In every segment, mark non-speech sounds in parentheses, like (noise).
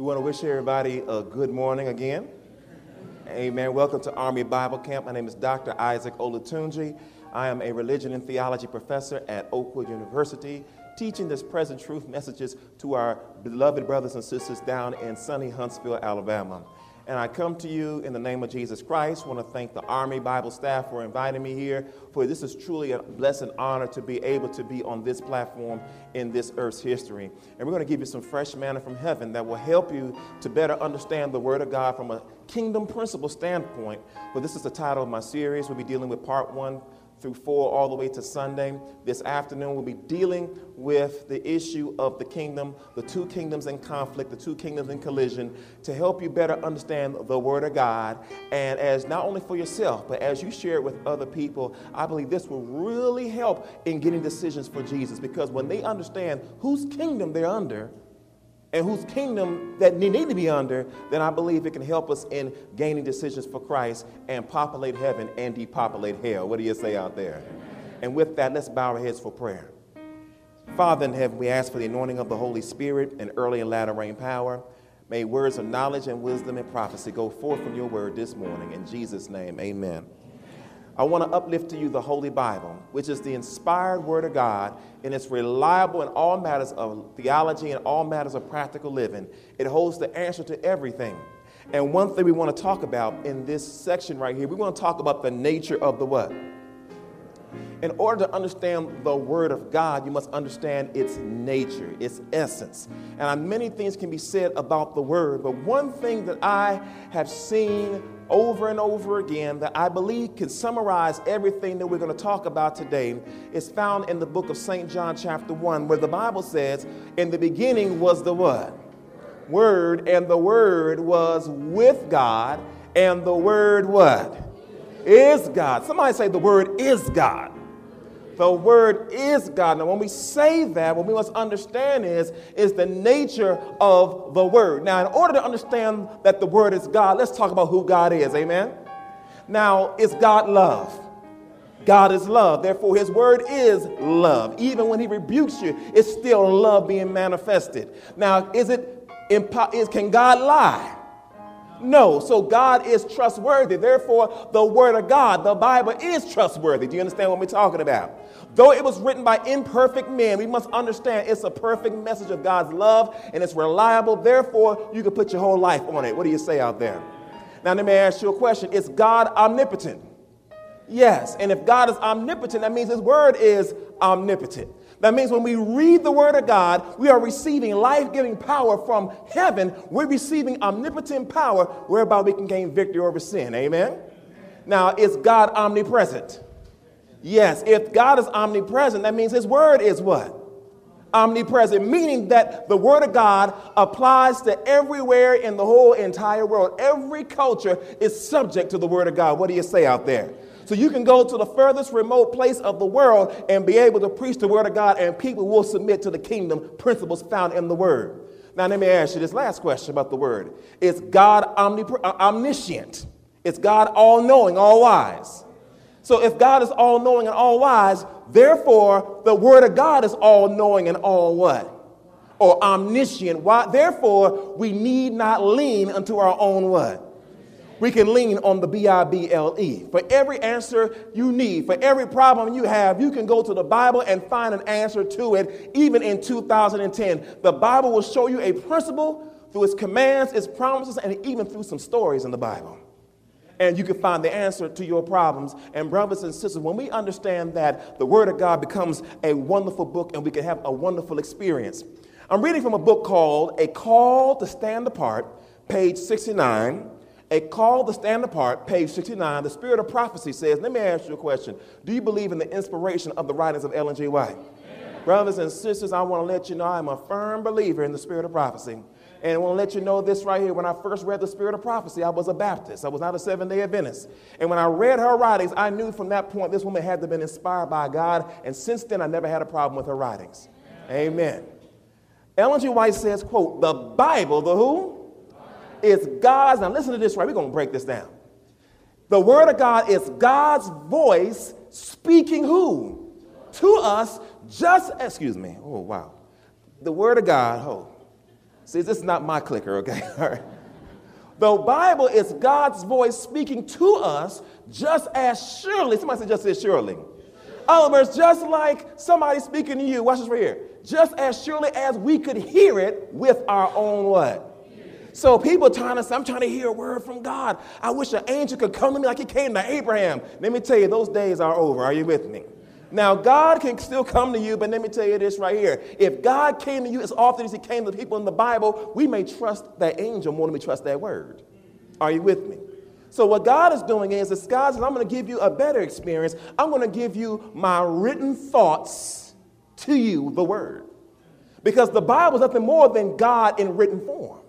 We want to wish everybody a good morning again. Amen. Welcome to Army Bible Camp. My name is Dr. Isaac Olatunji. I am a religion and theology professor at Oakwood University, teaching this present truth messages to our beloved brothers and sisters down in sunny Huntsville, Alabama. And I come to you in the name of Jesus Christ. I want to thank the Army Bible staff for inviting me here. For this is truly a blessed honor to be able to be on this platform in this earth's history. And we're going to give you some fresh manna from heaven that will help you to better understand the Word of God from a kingdom principle standpoint. Well, this is the title of my series. We'll be dealing with part one through 4 all the way to Sunday. This afternoon, we'll be dealing with the issue of the kingdom, the two kingdoms in conflict, the two kingdoms in collision, to help you better understand the Word of God. And as not only for yourself, but as you share it with other people, I believe this will really help in getting decisions for Jesus because when they understand whose kingdom they're under, and whose kingdom that they need to be under, then I believe it can help us in gaining decisions for Christ and populate heaven and depopulate hell. What do you say out there? And with that, let's bow our heads for prayer. Father in heaven, we ask for the anointing of the Holy Spirit and early and latter rain power. May words of knowledge and wisdom and prophecy go forth from your word this morning. In Jesus' name, amen. I want to uplift to you the Holy Bible, which is the inspired Word of God, and it's reliable in all matters of theology and all matters of practical living. It holds the answer to everything. And one thing we want to talk about in this section right here, we want to talk about the nature of the what? In order to understand the Word of God, you must understand its nature, its essence. And uh, many things can be said about the Word, but one thing that I have seen over and over again that I believe can summarize everything that we're going to talk about today is found in the book of St. John, chapter 1, where the Bible says, In the beginning was the what? Word, and the Word was with God, and the Word what? Is God. Somebody say the Word is God. The word is God. Now, when we say that, what we must understand is, is the nature of the word. Now, in order to understand that the word is God, let's talk about who God is. Amen. Now, is God love? God is love. Therefore, his word is love. Even when he rebukes you, it's still love being manifested. Now, is it impo- is can God lie? No. So God is trustworthy. Therefore, the Word of God, the Bible, is trustworthy. Do you understand what we're talking about? Though it was written by imperfect men, we must understand it's a perfect message of God's love and it's reliable. Therefore, you can put your whole life on it. What do you say out there? Now, let me ask you a question Is God omnipotent? Yes. And if God is omnipotent, that means His Word is omnipotent. That means when we read the Word of God, we are receiving life giving power from heaven. We're receiving omnipotent power whereby we can gain victory over sin. Amen? Now, is God omnipresent? Yes. If God is omnipresent, that means His Word is what? Omnipresent, meaning that the Word of God applies to everywhere in the whole entire world. Every culture is subject to the Word of God. What do you say out there? So you can go to the furthest remote place of the world and be able to preach the word of God, and people will submit to the kingdom principles found in the word. Now, let me ask you this last question about the word Is God uh, omniscient? Is God all knowing, all wise? So, if God is all knowing and all wise, therefore the word of God is all knowing and all what? Or omniscient. Why? Therefore, we need not lean unto our own what? we can lean on the B I B L E. For every answer you need, for every problem you have, you can go to the Bible and find an answer to it, even in 2010. The Bible will show you a principle through its commands, its promises, and even through some stories in the Bible. And you can find the answer to your problems. And, brothers and sisters, when we understand that, the Word of God becomes a wonderful book and we can have a wonderful experience. I'm reading from a book called A Call to Stand Apart, page 69. A call to stand apart, page 69, the spirit of prophecy says, let me ask you a question. Do you believe in the inspiration of the writings of Ellen G. White? Brothers and sisters, I want to let you know I'm a firm believer in the spirit of prophecy. And I want to let you know this right here. When I first read the Spirit of Prophecy, I was a Baptist. I was not a seven day Adventist. And when I read her writings, I knew from that point this woman had to have been inspired by God. And since then, I never had a problem with her writings. Amen. Amen. Ellen G. White says, quote, the Bible, the who? is God's, now listen to this right, we're going to break this down. The Word of God is God's voice speaking who? To us, just, excuse me, oh wow. The Word of God, oh, See, this is not my clicker, okay? (laughs) All right. The Bible is God's voice speaking to us just as surely. Somebody said just as surely. Other words, just like somebody speaking to you, watch this right here. Just as surely as we could hear it with our own what? So people trying to say, I'm trying to hear a word from God. I wish an angel could come to me like he came to Abraham. Let me tell you, those days are over. Are you with me? Now, God can still come to you, but let me tell you this right here. If God came to you as often as He came to the people in the Bible, we may trust that angel more than we trust that word. Are you with me? So, what God is doing is, is God says, I'm going to give you a better experience. I'm going to give you my written thoughts to you, the word. Because the Bible is nothing more than God in written form.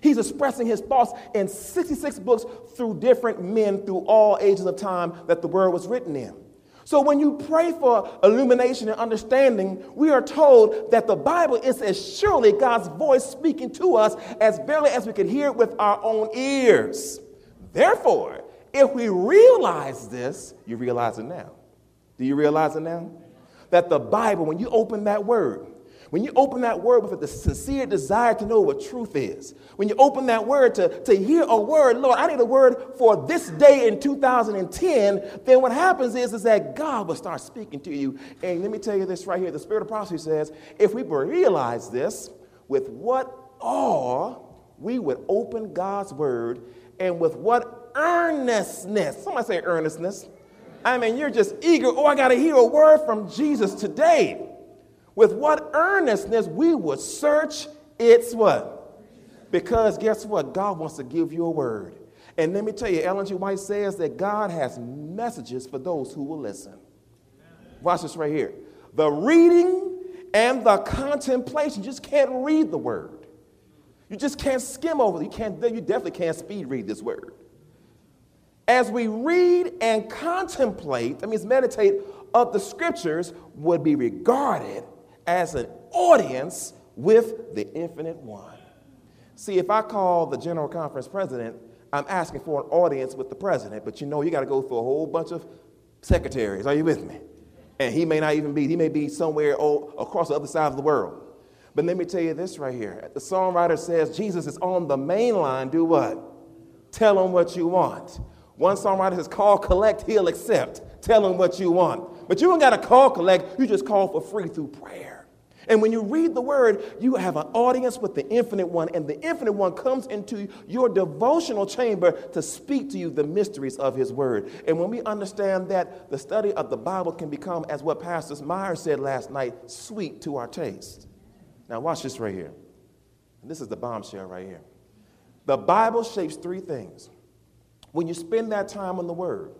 He's expressing his thoughts in 66 books through different men through all ages of time that the word was written in. So when you pray for illumination and understanding, we are told that the Bible is as surely God's voice speaking to us as barely as we could hear it with our own ears. Therefore, if we realize this, you realize it now. Do you realize it now? That the Bible, when you open that word, when you open that word with a sincere desire to know what truth is, when you open that word to, to hear a word, Lord, I need a word for this day in 2010, then what happens is, is that God will start speaking to you. And let me tell you this right here. The Spirit of prophecy says, if we realize this, with what awe we would open God's word and with what earnestness, somebody say earnestness. I mean, you're just eager. Oh, I got to hear a word from Jesus today with what earnestness we would search its what? Because guess what? God wants to give you a word. And let me tell you, Ellen G. White says that God has messages for those who will listen. Watch this right here. The reading and the contemplation, you just can't read the word. You just can't skim over it. You, can't, you definitely can't speed read this word. As we read and contemplate, that means meditate, of the scriptures would be regarded as an audience with the infinite one. See, if I call the General Conference president, I'm asking for an audience with the president, but you know you got to go through a whole bunch of secretaries. Are you with me? And he may not even be, he may be somewhere across the other side of the world. But let me tell you this right here. The songwriter says Jesus is on the main line. Do what? Tell him what you want. One songwriter says, call, collect, he'll accept. Tell him what you want. But you don't got to call, collect. You just call for free through prayer. And when you read the word, you have an audience with the infinite one, and the infinite one comes into your devotional chamber to speak to you the mysteries of his word. And when we understand that, the study of the Bible can become, as what Pastor Meyer said last night, sweet to our taste. Now, watch this right here. This is the bombshell right here. The Bible shapes three things. When you spend that time on the word,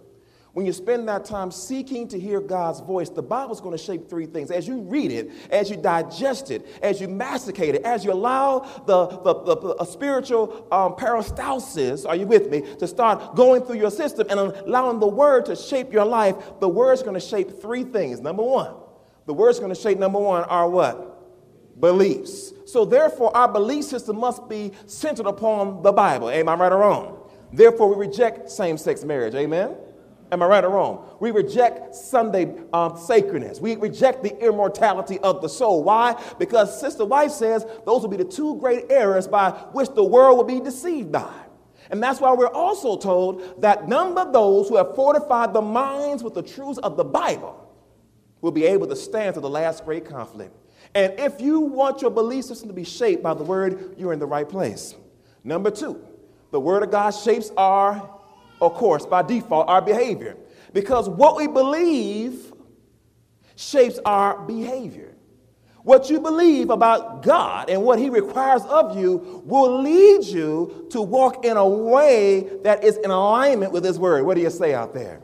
when you spend that time seeking to hear God's voice, the Bible's going to shape three things. As you read it, as you digest it, as you masticate it, as you allow the, the, the, the spiritual um, peristalsis, are you with me, to start going through your system and allowing the Word to shape your life, the Word's going to shape three things. Number one, the Word's going to shape, number one, our what? Beliefs. So therefore, our belief system must be centered upon the Bible. Am I right or wrong? Therefore, we reject same sex marriage. Amen? Am I right or wrong? We reject Sunday um, sacredness. We reject the immortality of the soul. Why? Because Sister White says those will be the two great errors by which the world will be deceived by. And that's why we're also told that but those who have fortified the minds with the truths of the Bible will be able to stand to the last great conflict. And if you want your belief system to be shaped by the word, you're in the right place. Number two, the word of God shapes our of course, by default, our behavior. Because what we believe shapes our behavior. What you believe about God and what He requires of you will lead you to walk in a way that is in alignment with His Word. What do you say out there?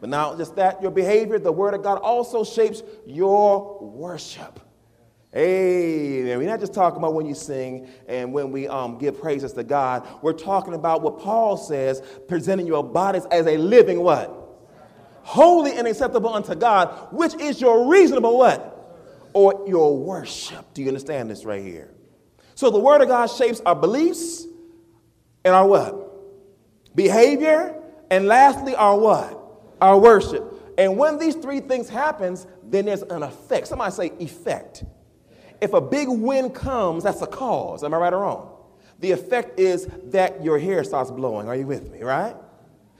But now, just that, your behavior, the Word of God also shapes your worship. Hey, we're not just talking about when you sing and when we um, give praises to God. We're talking about what Paul says, presenting your bodies as a living what? Holy and acceptable unto God, which is your reasonable what? Or your worship. Do you understand this right here? So the word of God shapes our beliefs and our what? Behavior, and lastly, our what? Our worship. And when these three things happens, then there's an effect. Somebody say effect. If a big wind comes, that's a cause. Am I right or wrong? The effect is that your hair starts blowing. Are you with me, right?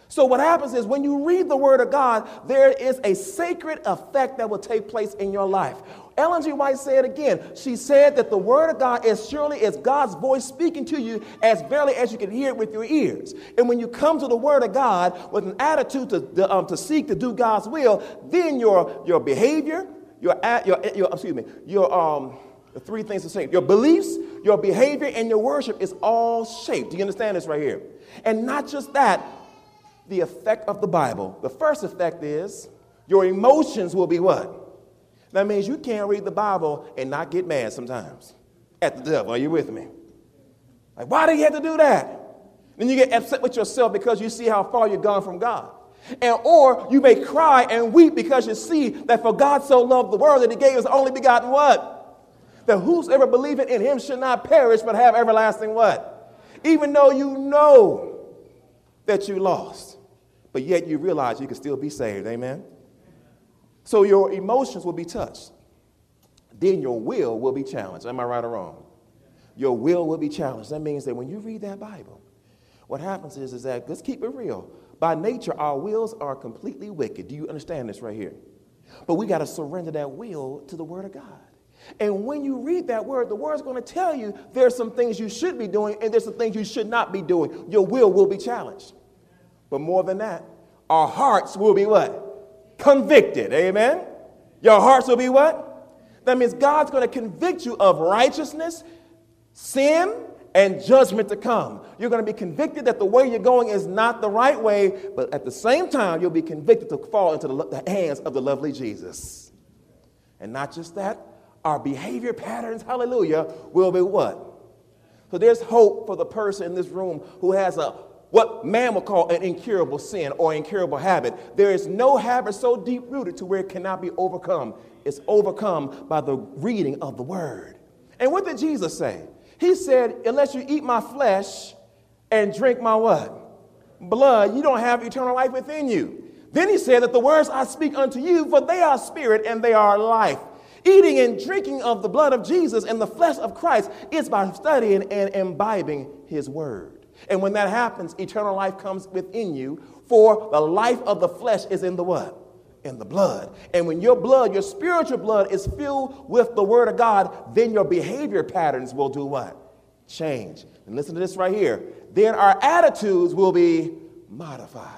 So, what happens is when you read the Word of God, there is a sacred effect that will take place in your life. Ellen G. White said again, she said that the Word of God is surely as God's voice speaking to you as barely as you can hear it with your ears. And when you come to the Word of God with an attitude to, to, um, to seek to do God's will, then your, your behavior, your, your, your, excuse me, your, um, the three things the same. Your beliefs, your behavior, and your worship is all shaped. Do you understand this right here? And not just that, the effect of the Bible. The first effect is your emotions will be what? That means you can't read the Bible and not get mad sometimes at the devil. Are you with me? Like, why do you have to do that? Then you get upset with yourself because you see how far you've gone from God. And or you may cry and weep because you see that for God so loved the world that he gave his only begotten what? That whosoever believeth in him should not perish but have everlasting what? Even though you know that you lost, but yet you realize you can still be saved. Amen? So your emotions will be touched. Then your will will be challenged. Am I right or wrong? Your will will be challenged. That means that when you read that Bible, what happens is, is that, let's keep it real. By nature, our wills are completely wicked. Do you understand this right here? But we got to surrender that will to the Word of God. And when you read that word, the word's going to tell you there's some things you should be doing and there's some things you should not be doing. Your will will be challenged. But more than that, our hearts will be what? Convicted. Amen? Your hearts will be what? That means God's going to convict you of righteousness, sin, and judgment to come. You're going to be convicted that the way you're going is not the right way, but at the same time, you'll be convicted to fall into the hands of the lovely Jesus. And not just that, our behavior patterns, hallelujah, will be what? So there's hope for the person in this room who has a what man would call an incurable sin or incurable habit. There is no habit so deep rooted to where it cannot be overcome. It's overcome by the reading of the word. And what did Jesus say? He said, Unless you eat my flesh and drink my what? Blood, you don't have eternal life within you. Then he said that the words I speak unto you, for they are spirit and they are life. Eating and drinking of the blood of Jesus and the flesh of Christ is by studying and imbibing his word. And when that happens, eternal life comes within you, for the life of the flesh is in the what? In the blood. And when your blood, your spiritual blood, is filled with the word of God, then your behavior patterns will do what? Change. And listen to this right here. Then our attitudes will be modified.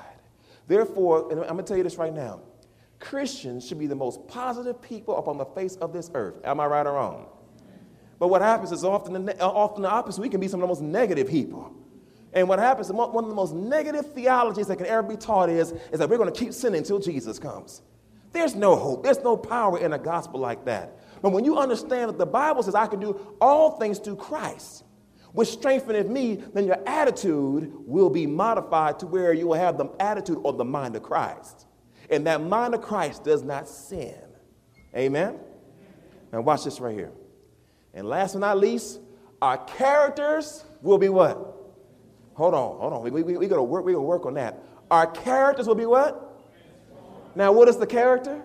Therefore, and I'm going to tell you this right now Christians should be the most positive people upon the face of this earth. Am I right or wrong? But what happens is often the, uh, often the opposite. We can be some of the most negative people. And what happens, one of the most negative theologies that can ever be taught is, is that we're going to keep sinning until Jesus comes. There's no hope. There's no power in a gospel like that. But when you understand that the Bible says I can do all things through Christ, which strengtheneth me, then your attitude will be modified to where you will have the attitude or the mind of Christ. And that mind of Christ does not sin. Amen? Now, watch this right here. And last but not least, our characters will be what? Hold on, hold on. We, we, we, gotta work, we gotta work on that. Our characters will be what? Now, what is the character?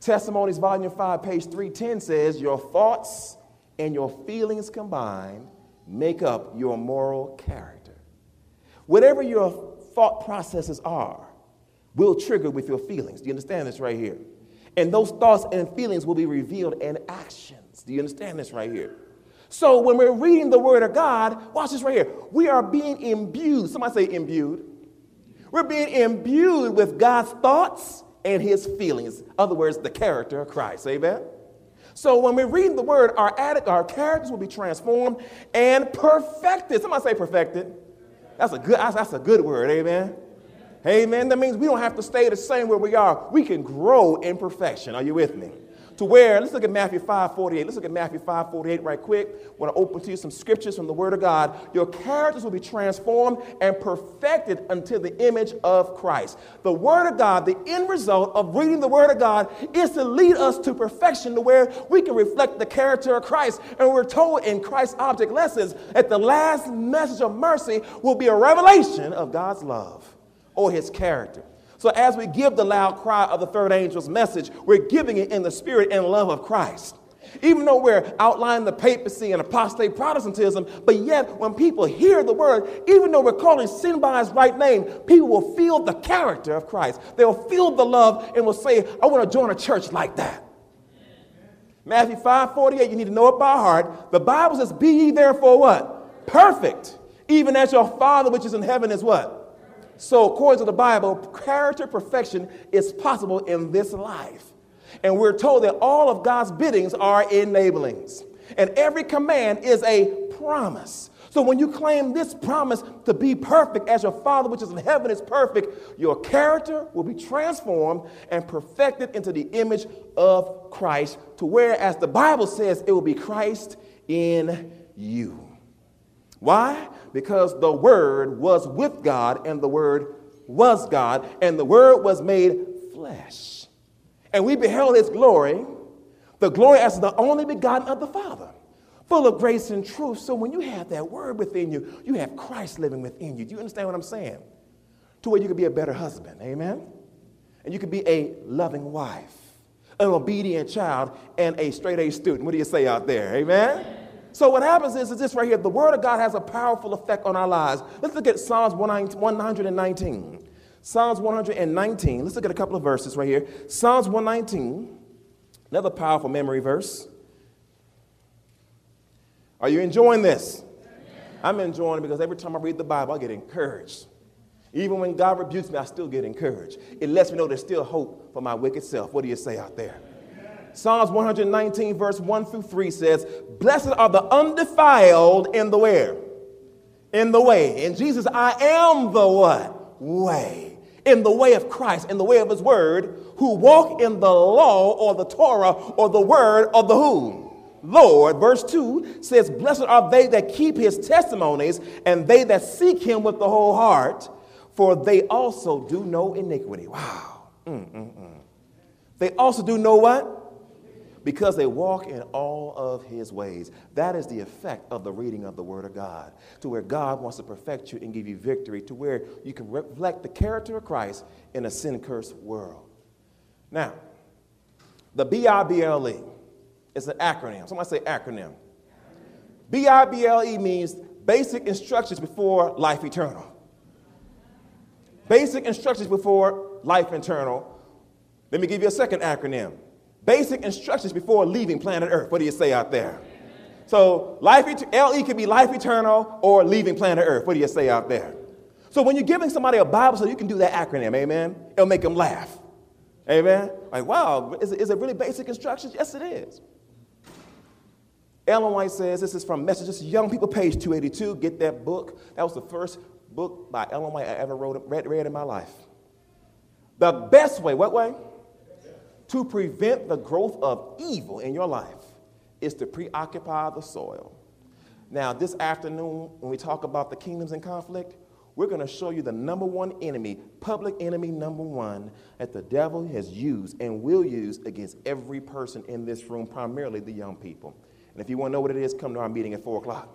Testimonies, volume 5, page 310 says, Your thoughts and your feelings combined make up your moral character. Whatever your thought processes are, will trigger with your feelings. Do you understand this right here? And those thoughts and feelings will be revealed in actions. Do you understand this right here? So when we're reading the Word of God, watch this right here. We are being imbued. Somebody say imbued. We're being imbued with God's thoughts and His feelings. In other words, the character of Christ. Amen. So when we're reading the Word, our our characters will be transformed and perfected. Somebody say perfected. That's a good. That's a good word. Amen. Amen. That means we don't have to stay the same where we are. We can grow in perfection. Are you with me? To where, let's look at Matthew 5 48. Let's look at Matthew 5 48 right quick. I want to open to you some scriptures from the Word of God. Your characters will be transformed and perfected until the image of Christ. The Word of God, the end result of reading the Word of God, is to lead us to perfection to where we can reflect the character of Christ. And we're told in Christ's object lessons that the last message of mercy will be a revelation of God's love or his character. So as we give the loud cry of the third angel's message, we're giving it in the spirit and love of Christ. Even though we're outlining the papacy and apostate Protestantism, but yet when people hear the word, even though we're calling sin by its right name, people will feel the character of Christ. They'll feel the love and will say, I want to join a church like that. Matthew 5 48, you need to know it by heart. The Bible says, Be ye therefore what? Perfect. Even as your Father which is in heaven is what? So, according to the Bible, character perfection is possible in this life. And we're told that all of God's biddings are enablings. And every command is a promise. So when you claim this promise to be perfect as your Father which is in heaven is perfect, your character will be transformed and perfected into the image of Christ, to where, as the Bible says, it will be Christ in you. Why? Because the Word was with God, and the Word was God, and the Word was made flesh. And we beheld His glory, the glory as the only begotten of the Father, full of grace and truth. So when you have that Word within you, you have Christ living within you. Do you understand what I'm saying? To where you can be a better husband, amen? And you can be a loving wife, an obedient child, and a straight A student. What do you say out there, amen? So what happens is, is this right here. The word of God has a powerful effect on our lives. Let's look at Psalms 119. Psalms 119. Let's look at a couple of verses right here. Psalms 119, another powerful memory verse. Are you enjoying this? I'm enjoying it because every time I read the Bible, I get encouraged. Even when God rebukes me, I still get encouraged. It lets me know there's still hope for my wicked self. What do you say out there? Psalms 119, verse 1 through 3 says, Blessed are the undefiled in the where? In the way. And Jesus, I am the what? Way. In the way of Christ, in the way of his word, who walk in the law or the Torah or the word of the who? Lord. Verse 2 says, Blessed are they that keep his testimonies and they that seek him with the whole heart, for they also do no iniquity. Wow. Mm-mm-mm. They also do no what? Because they walk in all of his ways. That is the effect of the reading of the Word of God, to where God wants to perfect you and give you victory, to where you can reflect the character of Christ in a sin cursed world. Now, the B I B L E is an acronym. Somebody say acronym. B I B L E means basic instructions before life eternal. Basic instructions before life eternal. Let me give you a second acronym basic instructions before leaving planet Earth. What do you say out there? So, life, LE can be life eternal or leaving planet Earth. What do you say out there? So, when you're giving somebody a Bible, so you can do that acronym, amen? It'll make them laugh. Amen? Like, wow, is it, is it really basic instructions? Yes, it is. Ellen White says, this is from Messages to Young People, page 282. Get that book. That was the first book by Ellen White I ever wrote, read, read in my life. The best way, what way? To prevent the growth of evil in your life is to preoccupy the soil. Now, this afternoon, when we talk about the kingdoms in conflict, we're going to show you the number one enemy, public enemy number one, that the devil has used and will use against every person in this room, primarily the young people. And if you want to know what it is, come to our meeting at 4 o'clock.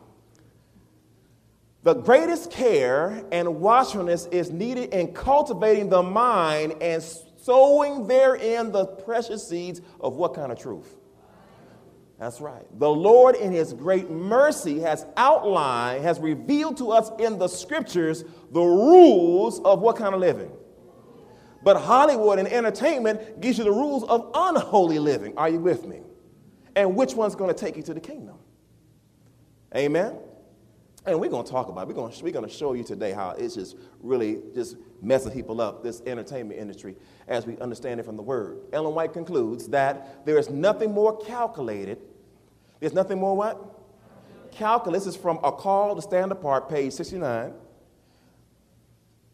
The greatest care and watchfulness is needed in cultivating the mind and sowing therein the precious seeds of what kind of truth? That's right. The Lord, in His great mercy, has outlined, has revealed to us in the scriptures the rules of what kind of living. But Hollywood and entertainment gives you the rules of unholy living. Are you with me? And which one's going to take you to the kingdom? Amen. And we're going to talk about it. We're going to, we're going to show you today how it's just really just messing people up, this entertainment industry, as we understand it from the word. Ellen White concludes that there is nothing more calculated. There's nothing more what? Calculus is from A Call to Stand Apart, page 69.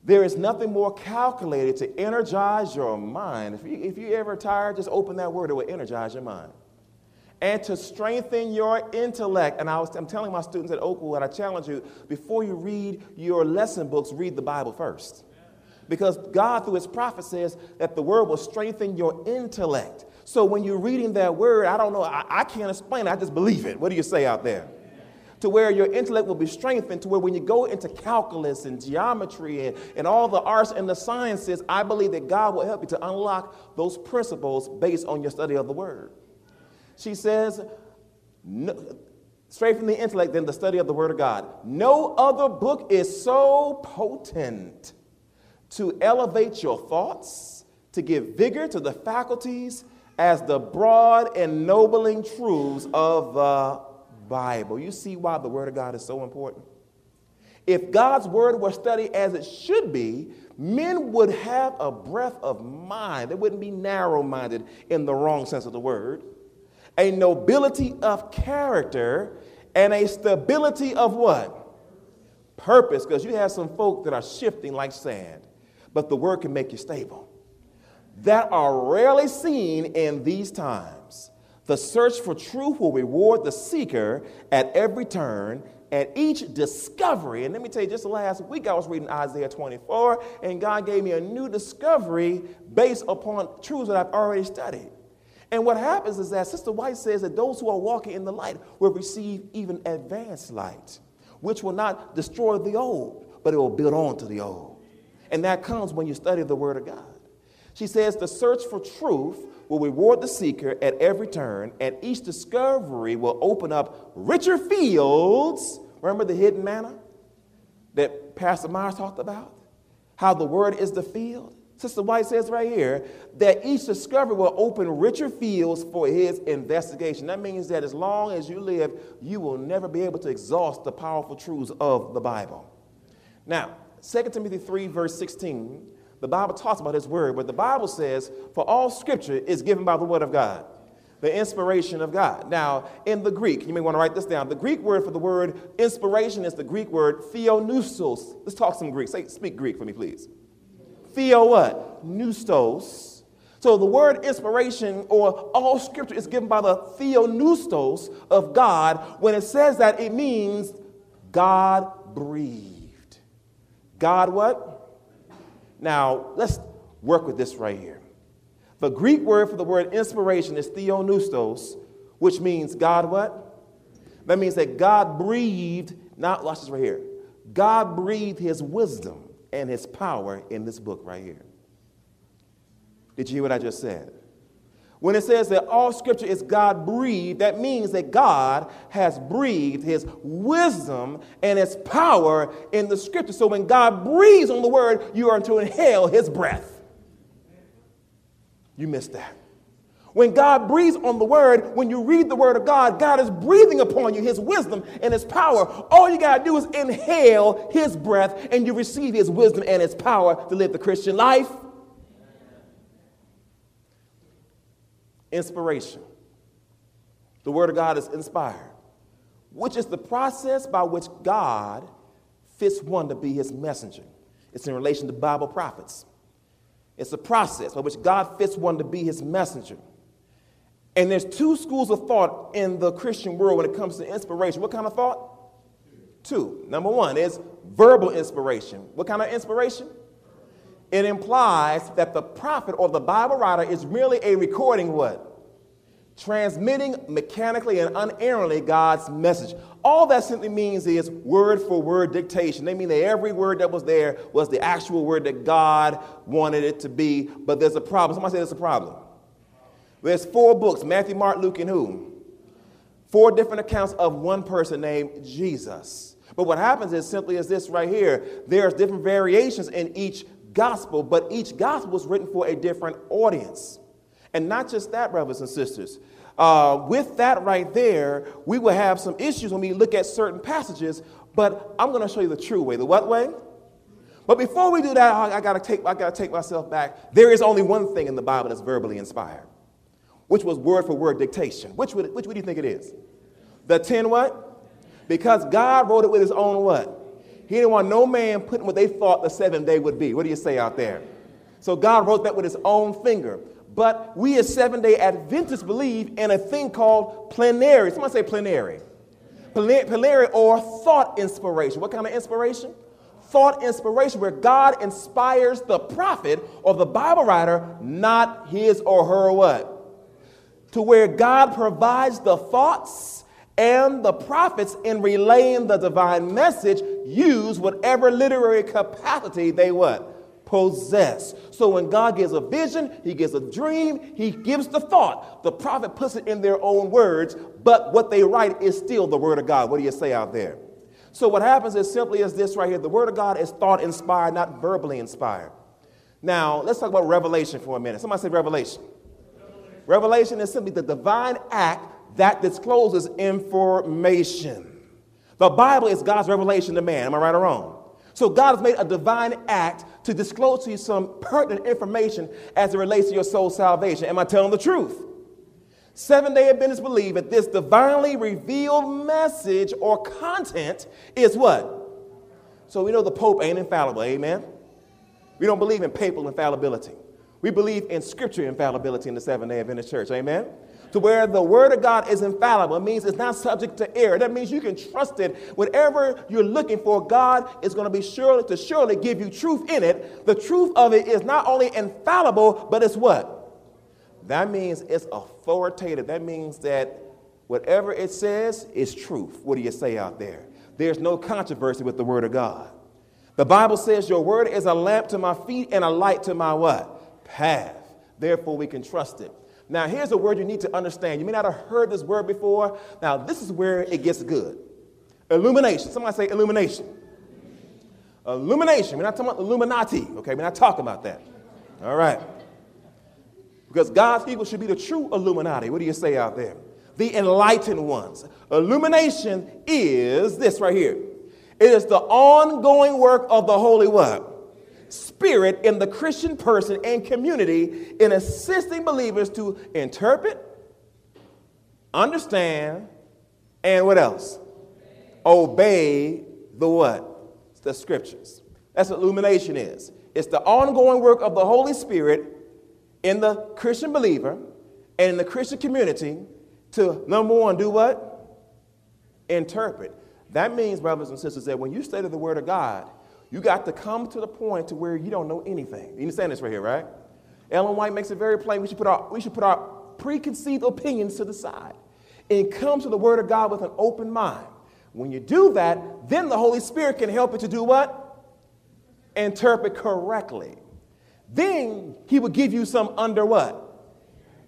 There is nothing more calculated to energize your mind. If, you, if you're ever tired, just open that word, it will energize your mind and to strengthen your intellect. And I was, I'm telling my students at Oakwood, and I challenge you, before you read your lesson books, read the Bible first. Because God, through his prophet, says that the word will strengthen your intellect. So when you're reading that word, I don't know, I, I can't explain it, I just believe it. What do you say out there? to where your intellect will be strengthened, to where when you go into calculus and geometry and, and all the arts and the sciences, I believe that God will help you to unlock those principles based on your study of the Word. She says, no, straight from the intellect than the study of the Word of God. No other book is so potent to elevate your thoughts, to give vigor to the faculties, as the broad ennobling truths of the Bible. You see why the Word of God is so important? If God's Word were studied as it should be, men would have a breadth of mind. They wouldn't be narrow minded in the wrong sense of the word. A nobility of character and a stability of what? Purpose, because you have some folk that are shifting like sand, but the word can make you stable. That are rarely seen in these times. The search for truth will reward the seeker at every turn, at each discovery. And let me tell you, just last week I was reading Isaiah 24, and God gave me a new discovery based upon truths that I've already studied. And what happens is that Sister White says that those who are walking in the light will receive even advanced light, which will not destroy the old, but it will build on to the old. And that comes when you study the Word of God. She says the search for truth will reward the seeker at every turn, and each discovery will open up richer fields. Remember the hidden manna that Pastor Myers talked about? How the word is the field? Sister White says right here that each discovery will open richer fields for his investigation. That means that as long as you live, you will never be able to exhaust the powerful truths of the Bible. Now, 2 Timothy 3, verse 16 the Bible talks about His Word, but the Bible says, for all Scripture is given by the Word of God, the inspiration of God. Now, in the Greek, you may want to write this down. The Greek word for the word inspiration is the Greek word theopneustos. Let's talk some Greek. Say, speak Greek for me, please. Theo what? Neustos. So the word inspiration or all scripture is given by the theopneustos of God. When it says that, it means God breathed. God what? Now, let's work with this right here. The Greek word for the word inspiration is theopneustos, which means God what? That means that God breathed, not watch this right here. God breathed his wisdom and his power in this book right here. Did you hear what I just said? When it says that all scripture is God breathed, that means that God has breathed his wisdom and his power in the scripture. So when God breathes on the word, you are to inhale his breath. You missed that. When God breathes on the word, when you read the word of God, God is breathing upon you his wisdom and his power. All you got to do is inhale his breath and you receive his wisdom and his power to live the Christian life. Inspiration. The Word of God is inspired, which is the process by which God fits one to be his messenger. It's in relation to Bible prophets. It's a process by which God fits one to be his messenger. And there's two schools of thought in the Christian world when it comes to inspiration. What kind of thought? Two. Number one is verbal inspiration. What kind of inspiration? it implies that the prophet or the Bible writer is merely a recording what? Transmitting mechanically and unerringly God's message. All that simply means is word for word dictation. They mean that every word that was there was the actual word that God wanted it to be, but there's a problem. Somebody say there's a problem. There's four books Matthew, Mark, Luke, and who? Four different accounts of one person named Jesus. But what happens is simply as this right here there's different variations in each gospel, but each gospel was written for a different audience. And not just that, brothers and sisters. Uh, with that right there, we will have some issues when we look at certain passages, but I'm going to show you the true way. The what way? But before we do that, I, I got to take I got to take myself back. There is only one thing in the Bible that's verbally inspired, which was word for word dictation. Which would, which would you think it is? The ten what? Because God wrote it with his own what? He didn't want no man putting what they thought the seventh day would be. What do you say out there? So God wrote that with his own finger. But we as seven day Adventists believe in a thing called plenary. Someone say plenary. Plenary or thought inspiration. What kind of inspiration? Thought inspiration, where God inspires the prophet or the Bible writer, not his or her what? To where God provides the thoughts and the prophets in relaying the divine message use whatever literary capacity they what possess. So when God gives a vision, he gives a dream, he gives the thought. The prophet puts it in their own words, but what they write is still the word of God. What do you say out there? So what happens is simply as this right here. The word of God is thought inspired, not verbally inspired. Now, let's talk about revelation for a minute. Somebody say revelation. Revelation, is simply the divine act that discloses information. The Bible is God's revelation to man. Am I right or wrong? So God has made a divine act to disclose to you some pertinent information as it relates to your soul salvation. Am I telling the truth? Seven day Adventists believe that this divinely revealed message or content is what? So we know the Pope ain't infallible, amen? We don't believe in papal infallibility. We believe in scripture infallibility in the Seventh day Adventist church, amen? to where the word of God is infallible. It means it's not subject to error. That means you can trust it. Whatever you're looking for, God is going to be sure to surely give you truth in it. The truth of it is not only infallible, but it's what? That means it's authoritative. That means that whatever it says is truth. What do you say out there? There's no controversy with the word of God. The Bible says your word is a lamp to my feet and a light to my what? Path. Therefore we can trust it. Now, here's a word you need to understand. You may not have heard this word before. Now, this is where it gets good illumination. Somebody say illumination. Illumination. We're not talking about Illuminati, okay? We're not talking about that. All right. Because God's people should be the true Illuminati. What do you say out there? The enlightened ones. Illumination is this right here. It is the ongoing work of the Holy what? Spirit in the Christian person and community in assisting believers to interpret, understand, and what else? Obey the what? The scriptures. That's what illumination is. It's the ongoing work of the Holy Spirit in the Christian believer and in the Christian community to, number one, do what? Interpret. That means, brothers and sisters, that when you study the Word of God, you got to come to the point to where you don't know anything. You understand this right here, right? Ellen White makes it very plain. We should put our, we should put our preconceived opinions to the side and come to the Word of God with an open mind. When you do that, then the Holy Spirit can help you to do what? Interpret correctly. Then He will give you some under what?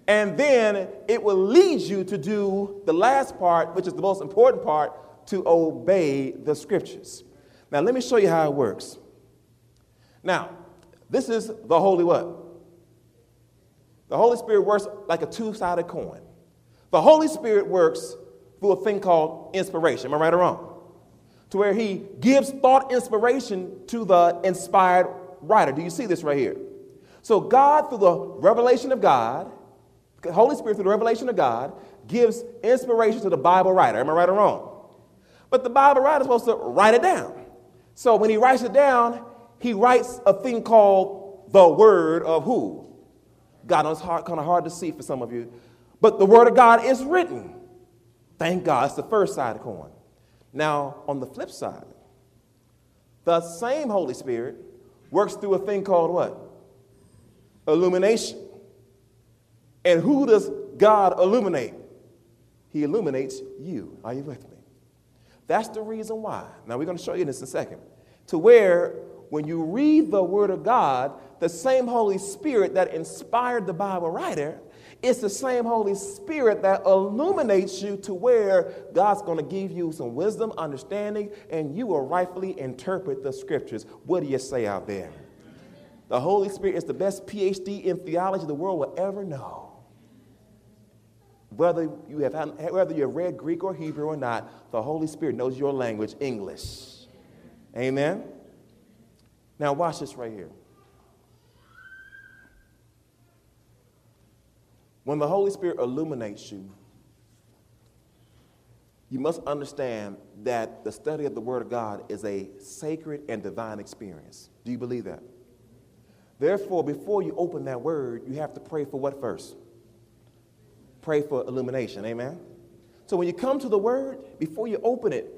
And then it will lead you to do the last part, which is the most important part, to obey the Scriptures. Now, let me show you how it works. Now, this is the Holy what? The Holy Spirit works like a two sided coin. The Holy Spirit works through a thing called inspiration. Am I right or wrong? To where He gives thought inspiration to the inspired writer. Do you see this right here? So, God, through the revelation of God, the Holy Spirit, through the revelation of God, gives inspiration to the Bible writer. Am I right or wrong? But the Bible writer is supposed to write it down. So when he writes it down, he writes a thing called the word of who? God, it's hard, kind of hard to see for some of you. But the word of God is written. Thank God. It's the first side of the coin. Now, on the flip side, the same Holy Spirit works through a thing called what? Illumination. And who does God illuminate? He illuminates you. Are you with me? That's the reason why. Now, we're going to show you this in a second. To where, when you read the Word of God, the same Holy Spirit that inspired the Bible writer, it's the same Holy Spirit that illuminates you to where God's going to give you some wisdom, understanding, and you will rightfully interpret the scriptures. What do you say out there? The Holy Spirit is the best PhD in theology the world will ever know. Whether you have whether you have read Greek or Hebrew or not, the Holy Spirit knows your language, English. Amen. Now watch this right here. When the Holy Spirit illuminates you, you must understand that the study of the Word of God is a sacred and divine experience. Do you believe that? Therefore, before you open that Word, you have to pray for what first? Pray for illumination. Amen? So when you come to the word, before you open it,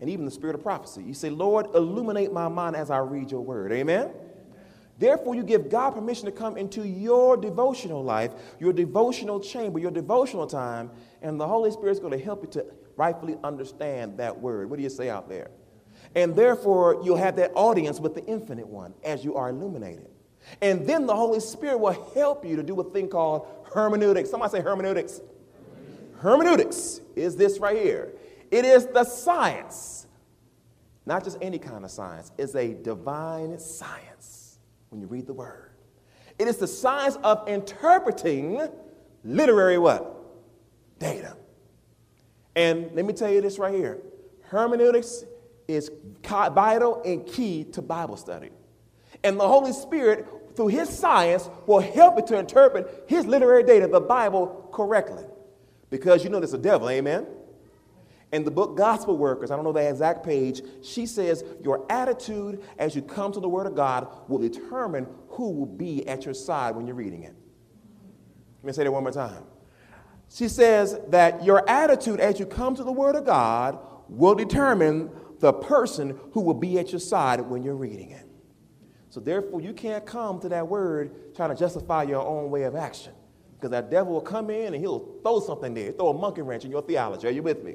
and even the spirit of prophecy, you say, Lord, illuminate my mind as I read your word. Amen? Therefore, you give God permission to come into your devotional life, your devotional chamber, your devotional time, and the Holy Spirit is going to help you to rightfully understand that word. What do you say out there? And therefore, you'll have that audience with the infinite one as you are illuminated. And then the Holy Spirit will help you to do a thing called hermeneutics. Somebody say hermeneutics. Hermeneutics is this right here it is the science, not just any kind of science, it's a divine science when you read the word. It is the science of interpreting literary what? Data. And let me tell you this right here hermeneutics is vital and key to Bible study. And the Holy Spirit, through His science, will help it to interpret His literary data, the Bible, correctly. Because you know there's a devil, amen? In the book Gospel Workers, I don't know the exact page, she says your attitude as you come to the Word of God will determine who will be at your side when you're reading it. Let me say that one more time. She says that your attitude as you come to the Word of God will determine the person who will be at your side when you're reading it. So, therefore, you can't come to that Word trying to justify your own way of action. Because that devil will come in and he'll throw something there, throw a monkey wrench in your theology. Are you with me?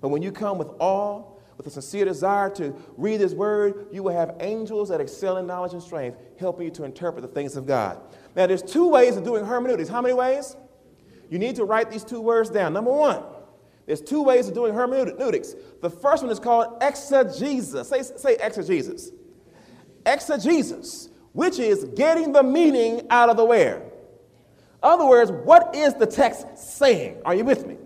But when you come with awe, with a sincere desire to read His Word, you will have angels that excel in knowledge and strength, helping you to interpret the things of God. Now, there's two ways of doing hermeneutics. How many ways? You need to write these two words down. Number one, there's two ways of doing hermeneutics. The first one is called exegesis. Say, say exegesis. Exegesis, which is getting the meaning out of the where. other words, what is the text saying? Are you with me?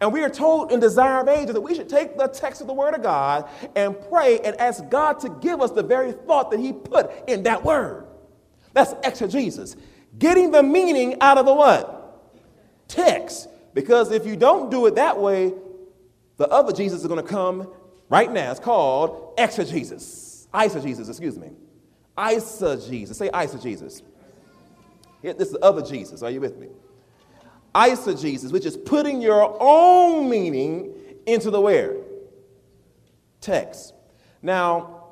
And we are told in Desire of Ages that we should take the text of the Word of God and pray and ask God to give us the very thought that He put in that Word. That's exegesis. Getting the meaning out of the what? Text. Because if you don't do it that way, the other Jesus is going to come right now. It's called exegesis. Eisegesis, excuse me. Eisegesis. Say eisegesis. This is the other Jesus. Are you with me? eisegesis, which is putting your own meaning into the where? Text. Now,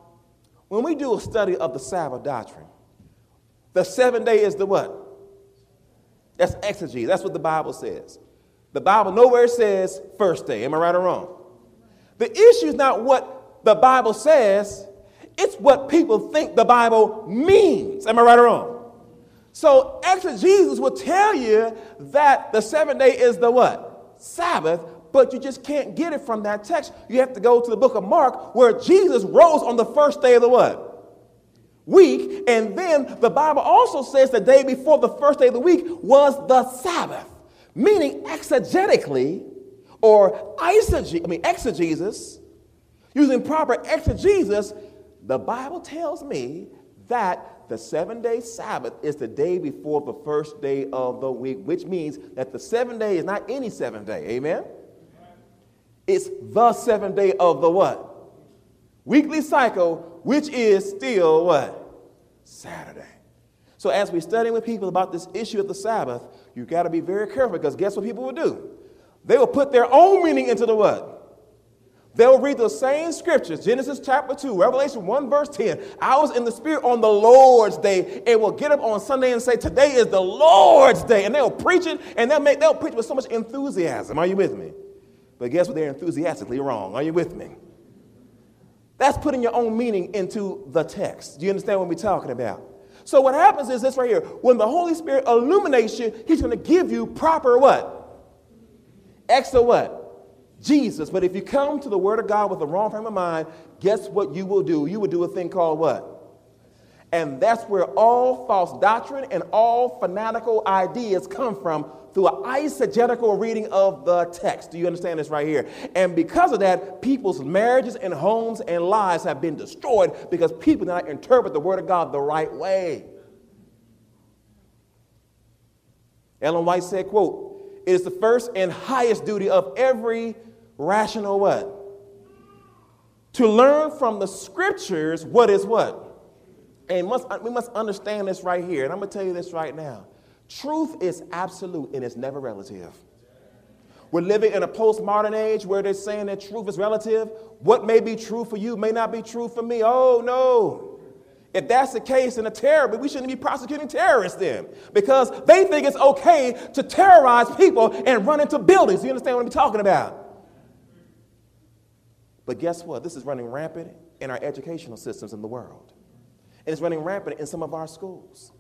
when we do a study of the Sabbath doctrine, the seventh day is the what? That's exegesis. That's what the Bible says. The Bible nowhere says first day. Am I right or wrong? The issue is not what the Bible says, it's what people think the Bible means. Am I right or wrong? So exegesis will tell you that the seventh day is the what? Sabbath, but you just can't get it from that text. You have to go to the book of Mark where Jesus rose on the first day of the what? Week. And then the Bible also says the day before the first day of the week was the Sabbath. Meaning exegetically or eisegesis, I mean exegesis, using proper exegesis, the Bible tells me that the seven day Sabbath is the day before the first day of the week, which means that the seventh day is not any seventh day. Amen? It's the seventh day of the what? Weekly cycle, which is still what? Saturday. So as we study with people about this issue of the Sabbath, you got to be very careful because guess what people will do? They will put their own meaning into the what? They'll read the same scriptures, Genesis chapter 2, Revelation 1, verse 10. I was in the Spirit on the Lord's day, and will get up on Sunday and say, Today is the Lord's day. And they'll preach it, and they'll, make, they'll preach with so much enthusiasm. Are you with me? But guess what? They're enthusiastically wrong. Are you with me? That's putting your own meaning into the text. Do you understand what we're talking about? So what happens is this right here. When the Holy Spirit illuminates you, He's going to give you proper what? Extra what? Jesus. But if you come to the Word of God with the wrong frame of mind, guess what you will do? You will do a thing called what? And that's where all false doctrine and all fanatical ideas come from through an eisegetical reading of the text. Do you understand this right here? And because of that, people's marriages and homes and lives have been destroyed because people do not interpret the Word of God the right way. Ellen White said, quote, it is the first and highest duty of every rational what? To learn from the scriptures what is what? And must, we must understand this right here. And I'm going to tell you this right now. Truth is absolute and it's never relative. We're living in a postmodern age where they're saying that truth is relative. What may be true for you may not be true for me. Oh, no. If that's the case, then a terror, we shouldn't be prosecuting terrorists then because they think it's okay to terrorize people and run into buildings. You understand what I'm talking about? But guess what? This is running rampant in our educational systems in the world. And it's running rampant in some of our schools.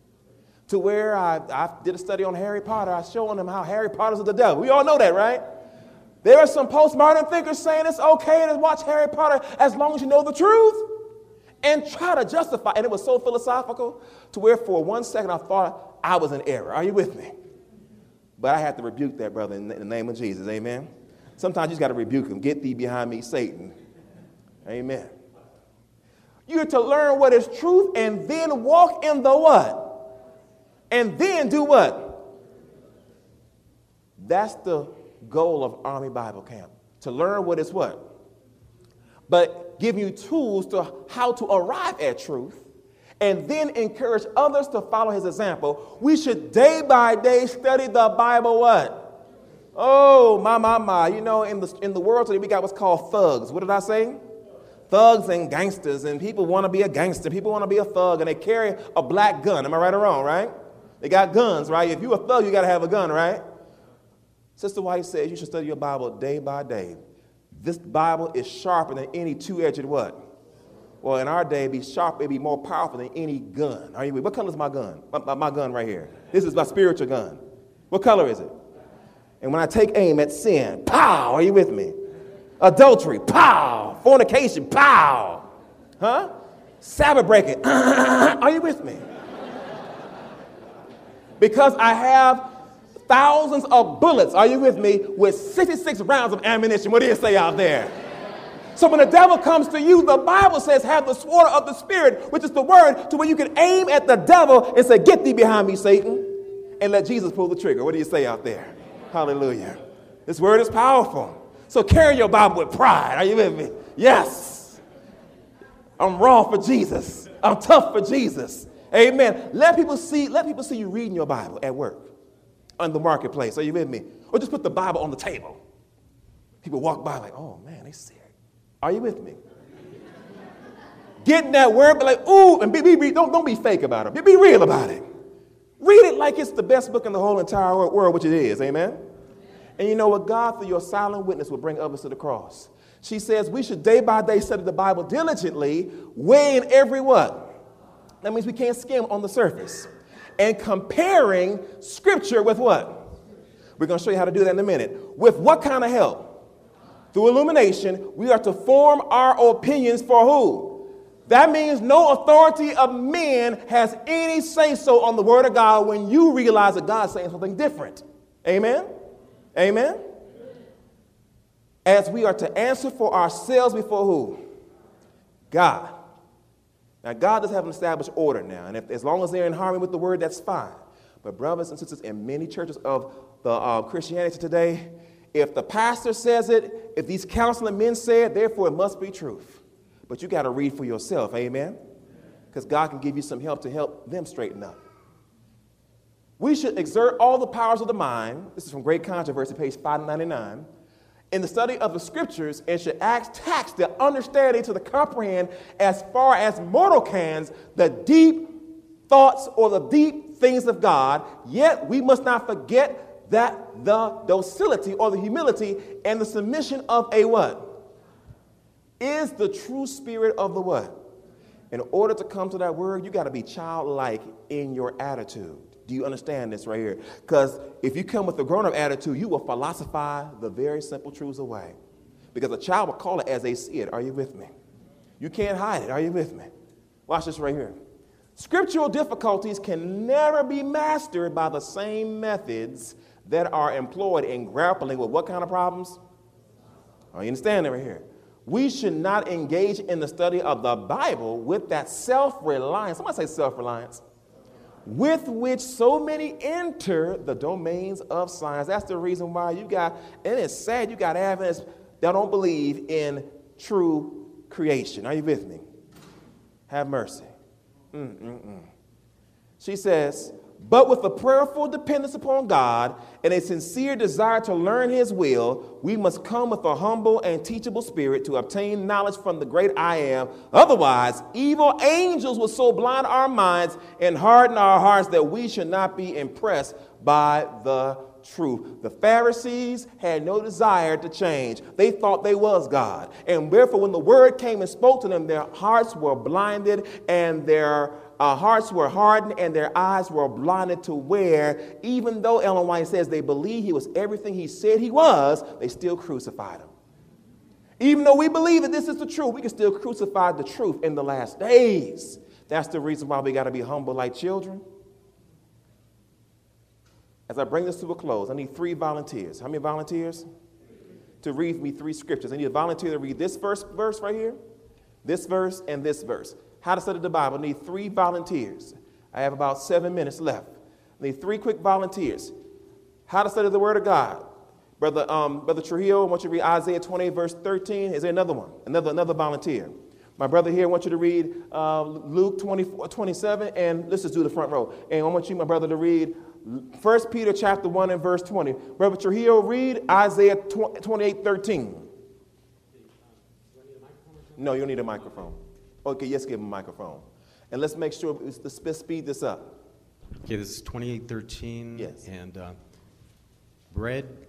To where I, I did a study on Harry Potter, I was showing them how Harry Potter's of the devil. We all know that, right? There are some postmodern thinkers saying it's okay to watch Harry Potter as long as you know the truth and try to justify. And it was so philosophical to where for one second I thought I was in error. Are you with me? But I had to rebuke that brother in the name of Jesus. Amen. Sometimes you just got to rebuke him. Get thee behind me, Satan. Amen. You're to learn what is truth and then walk in the what? And then do what? That's the goal of Army Bible Camp. To learn what is what? But give you tools to how to arrive at truth and then encourage others to follow his example. We should day by day study the Bible what? Oh, my, my, my. You know, in the, in the world today, we got what's called thugs. What did I say? thugs and gangsters, and people want to be a gangster. People want to be a thug, and they carry a black gun. Am I right or wrong, right? They got guns, right? If you're a thug, you got to have a gun, right? Sister White says you should study your Bible day by day. This Bible is sharper than any two-edged what? Well, in our day, it'd be sharp, it'd be more powerful than any gun. Are you? What color is my gun? My, my, my gun right here. This is my spiritual gun. What color is it? And when I take aim at sin, pow, are you with me? Adultery, pow. Fornication, pow. Huh? Sabbath breaking, (clears throat) are you with me? Because I have thousands of bullets, are you with me, with 66 rounds of ammunition. What do you say out there? So when the devil comes to you, the Bible says, have the sword of the Spirit, which is the word, to where you can aim at the devil and say, Get thee behind me, Satan, and let Jesus pull the trigger. What do you say out there? Hallelujah. This word is powerful. So carry your Bible with pride. Are you with me? Yes. I'm raw for Jesus. I'm tough for Jesus. Amen. Let people see, let people see you reading your Bible at work, on the marketplace. Are you with me? Or just put the Bible on the table. People walk by like, oh man, they see it. Are you with me? Getting that word, but like, ooh, and be, be, don't, don't be fake about it. Be, be real about it. Read it like it's the best book in the whole entire world, which it is. Amen. And you know what? God, through your silent witness, will bring others to the cross. She says we should day by day study the Bible diligently, weighing every what? That means we can't skim on the surface. And comparing scripture with what? We're going to show you how to do that in a minute. With what kind of help? Through illumination, we are to form our opinions for who? That means no authority of men has any say so on the word of God when you realize that God's saying something different. Amen? Amen? As we are to answer for ourselves before who? God. Now, God does have an established order now, and if, as long as they're in harmony with the word, that's fine. But, brothers and sisters, in many churches of the uh, Christianity today, if the pastor says it, if these counseling men say it, therefore it must be truth. But you got to read for yourself, amen? Because God can give you some help to help them straighten up. We should exert all the powers of the mind. This is from Great Controversy, page 599. In the study of the scriptures, and should tax the understanding to the comprehend as far as mortal cans the deep thoughts or the deep things of God. Yet we must not forget that the docility or the humility and the submission of a what? Is the true spirit of the what? In order to come to that word, you got to be childlike in your attitude. Do you understand this right here? Because if you come with a grown up attitude, you will philosophize the very simple truths away. Because a child will call it as they see it. Are you with me? You can't hide it. Are you with me? Watch this right here. Scriptural difficulties can never be mastered by the same methods that are employed in grappling with what kind of problems? Are you understand that right here? We should not engage in the study of the Bible with that self reliance. Somebody say self reliance with which so many enter the domains of science. That's the reason why you got, and it's sad, you got Adventists that don't believe in true creation. Are you with me? Have mercy. Mm-mm-mm. She says, but with a prayerful dependence upon God and a sincere desire to learn His will, we must come with a humble and teachable spirit to obtain knowledge from the great I am. Otherwise, evil angels will so blind our minds and harden our hearts that we should not be impressed by the truth. The Pharisees had no desire to change. They thought they was God. And therefore, when the word came and spoke to them, their hearts were blinded and their uh, hearts were hardened and their eyes were blinded to where, even though Ellen White says they believe he was everything he said he was, they still crucified him. Even though we believe that this is the truth, we can still crucify the truth in the last days. That's the reason why we got to be humble like children. As I bring this to a close, I need three volunteers. How many volunteers? To read me three scriptures. I need a volunteer to read this first verse right here, this verse, and this verse. How to study the Bible. I need three volunteers. I have about seven minutes left. I need three quick volunteers. How to study the Word of God. Brother, um, Brother Trujillo, I want you to read Isaiah 28, verse 13. Is there another one? Another, another volunteer. My brother here, I want you to read uh, Luke 24, 27, and let's just do the front row. And I want you, my brother, to read 1 Peter chapter 1 and verse 20. Brother Trujillo, read Isaiah 28, 13. No, you don't need a microphone. Okay, yes, give him a microphone. And let's make sure, let's speed this up. Okay, this is 2813. Yes. And uh, bread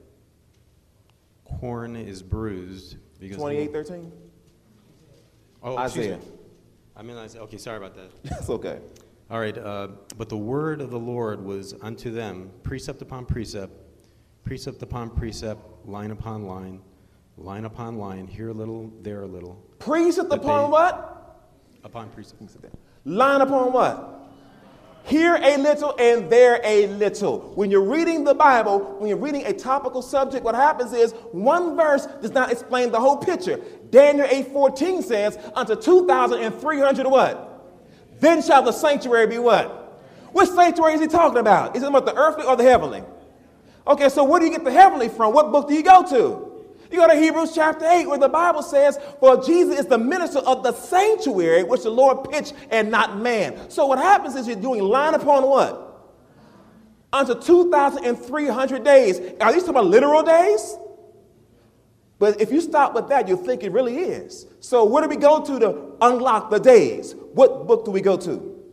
corn is bruised because 2813? Oh, Isaiah. I mean Isaiah. Okay, sorry about that. (laughs) That's okay. All right, uh, but the word of the Lord was unto them precept upon precept, precept upon precept, line upon line, line upon line, here a little, there a little. Precept upon they, what? Upon precept. Line upon what? Here a little and there a little. When you're reading the Bible, when you're reading a topical subject, what happens is one verse does not explain the whole picture. Daniel 8:14 says, unto 2,300 what? Then shall the sanctuary be what? What sanctuary is he talking about? Is it about the earthly or the heavenly? Okay, so where do you get the heavenly from? What book do you go to? You go to Hebrews chapter 8, where the Bible says, For Jesus is the minister of the sanctuary which the Lord pitched and not man. So what happens is you're doing line upon what? Unto 2,300 days. Are these talking about literal days? But if you stop with that, you'll think it really is. So where do we go to to unlock the days? What book do we go to?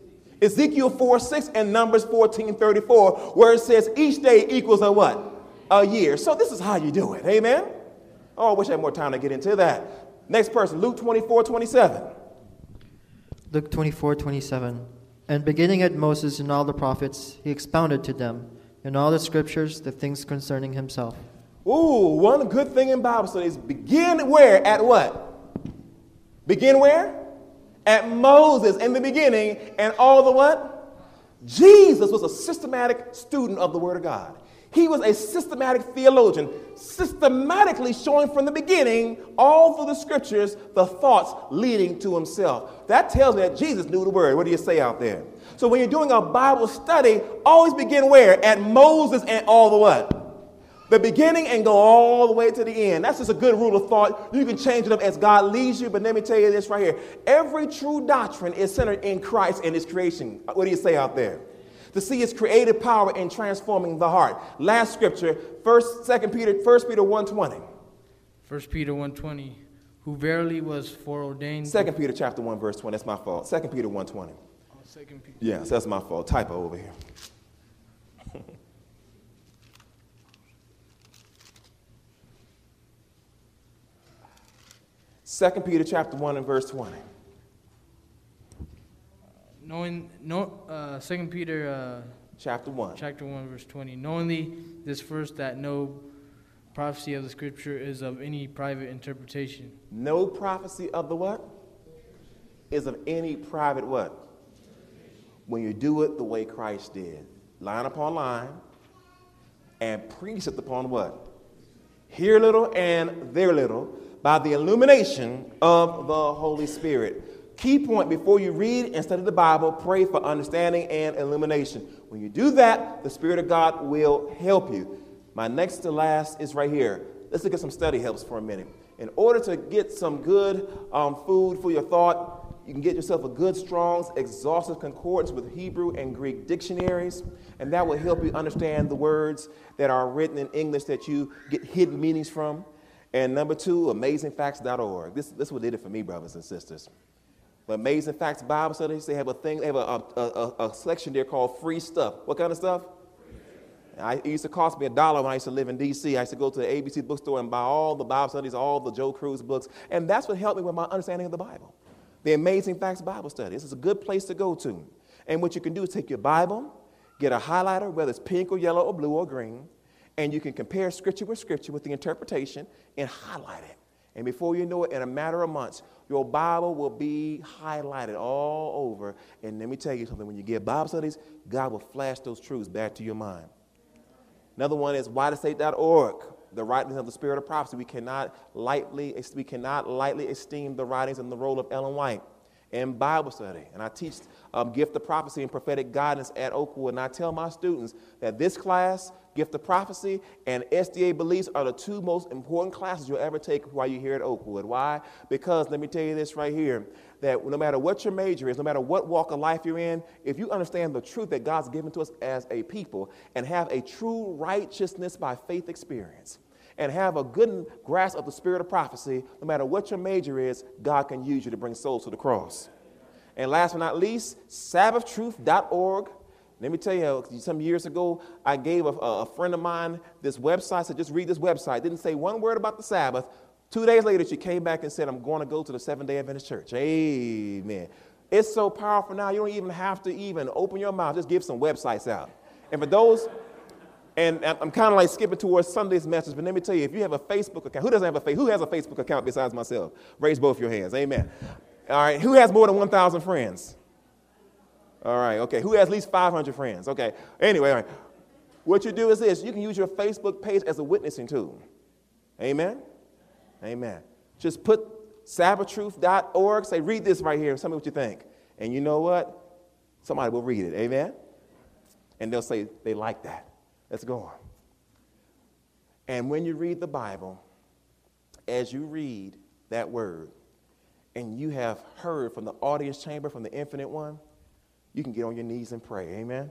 Ezekiel 4 6 and Numbers 14 34, where it says each day equals a what? A year. So this is how you do it. Amen? Oh, I wish I had more time to get into that. Next person, Luke 24, 27. Luke 24, 27. And beginning at Moses and all the prophets, he expounded to them in all the scriptures the things concerning himself. Ooh, one good thing in Bible studies begin where? At what? Begin where? At Moses in the beginning and all the what? Jesus was a systematic student of the Word of God. He was a systematic theologian, systematically showing from the beginning, all through the scriptures, the thoughts leading to himself. That tells me that Jesus knew the word. What do you say out there? So when you're doing a Bible study, always begin where? At Moses and all the what? The beginning and go all the way to the end. That's just a good rule of thought. You can change it up as God leads you, but let me tell you this right here. Every true doctrine is centered in Christ and his creation. What do you say out there? To see his creative power in transforming the heart. Last scripture, first, second Peter, first Peter 120. First Peter 120, who verily was foreordained. Second Peter chapter 1, verse 20. That's my fault. Second Peter 120. Oh, second Peter. Yes, that's my fault. Typo over here. (laughs) Second Peter chapter 1 and verse 20 knowing no uh, second peter uh, chapter 1 chapter 1 verse 20 knowingly this first that no prophecy of the scripture is of any private interpretation. No prophecy of the what? Is of any private what? When you do it the way christ did. Line upon line and precept upon what? Here little and there little by the illumination of the holy spirit Key point before you read and study the Bible, pray for understanding and illumination. When you do that, the Spirit of God will help you. My next to last is right here. Let's look at some study helps for a minute. In order to get some good um, food for your thought, you can get yourself a good, Strong's exhaustive concordance with Hebrew and Greek dictionaries, and that will help you understand the words that are written in English that you get hidden meanings from. And number two, amazingfacts.org. This, this is what did it for me, brothers and sisters. The Amazing Facts Bible studies, they have a thing, they have a, a, a, a section there called free stuff. What kind of stuff? I, it used to cost me a dollar when I used to live in D.C. I used to go to the ABC bookstore and buy all the Bible studies, all the Joe Crews books, and that's what helped me with my understanding of the Bible. The Amazing Facts Bible Study. This is a good place to go to. And what you can do is take your Bible, get a highlighter, whether it's pink or yellow or blue or green, and you can compare scripture with scripture with the interpretation and highlight it. And before you know it, in a matter of months, your Bible will be highlighted all over. And let me tell you something when you get Bible studies, God will flash those truths back to your mind. Another one is whiteestate.org, the writings of the spirit of prophecy. We cannot lightly, we cannot lightly esteem the writings and the role of Ellen White in Bible study. And I teach um, gift of prophecy and prophetic guidance at Oakwood. And I tell my students that this class, gift of prophecy, and SDA beliefs are the two most important classes you'll ever take while you're here at Oakwood. Why? Because let me tell you this right here that no matter what your major is, no matter what walk of life you're in, if you understand the truth that God's given to us as a people and have a true righteousness by faith experience, and have a good grasp of the spirit of prophecy, no matter what your major is, God can use you to bring souls to the cross. And last but not least, sabbathtruth.org. Let me tell you, some years ago, I gave a, a friend of mine this website, said, just read this website. Didn't say one word about the Sabbath. Two days later, she came back and said, I'm going to go to the Seventh day Adventist Church. Amen. It's so powerful now, you don't even have to even open your mouth, just give some websites out. And for those, and I'm kind of like skipping towards Sunday's message, but let me tell you, if you have a Facebook account, who doesn't have a face? Who has a Facebook account besides myself? Raise both your hands. Amen. All right. Who has more than 1,000 friends? All right. Okay. Who has at least 500 friends? Okay. Anyway. What you do is this: you can use your Facebook page as a witnessing tool. Amen. Amen. Just put sabbathtruth.org. Say, read this right here. Tell me what you think. And you know what? Somebody will read it. Amen. And they'll say they like that. Let's go on. And when you read the Bible, as you read that word, and you have heard from the audience chamber, from the infinite one, you can get on your knees and pray. Amen?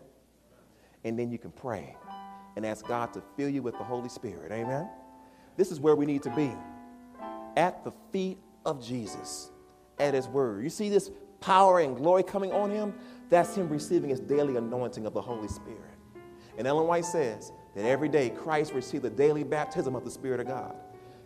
And then you can pray and ask God to fill you with the Holy Spirit. Amen? This is where we need to be at the feet of Jesus, at His Word. You see this power and glory coming on Him? That's Him receiving His daily anointing of the Holy Spirit. And Ellen White says that every day Christ received the daily baptism of the Spirit of God.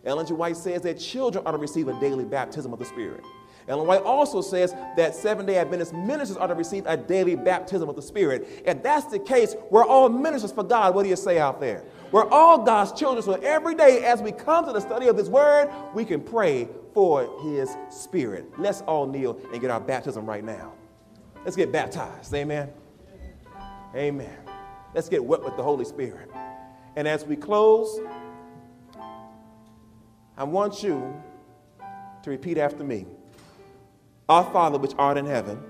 Ellen G. White says that children ought to receive a daily baptism of the Spirit. Ellen White also says that Seventh day Adventist ministers are to receive a daily baptism of the Spirit. If that's the case, we're all ministers for God. What do you say out there? We're all God's children. So every day, as we come to the study of His Word, we can pray for His Spirit. Let's all kneel and get our baptism right now. Let's get baptized. Amen. Amen. Let's get wet with the Holy Spirit. And as we close, I want you to repeat after me Our Father, which art in heaven,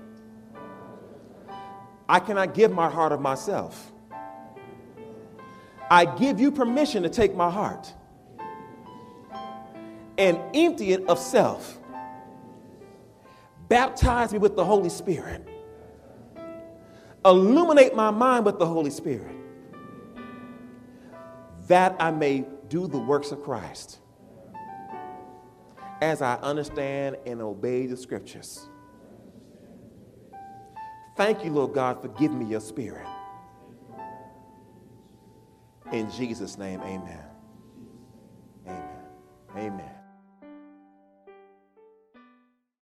I cannot give my heart of myself. I give you permission to take my heart and empty it of self. Baptize me with the Holy Spirit Illuminate my mind with the Holy Spirit that I may do the works of Christ as I understand and obey the scriptures. Thank you, Lord God, for giving me your spirit. In Jesus' name, amen. Amen. Amen.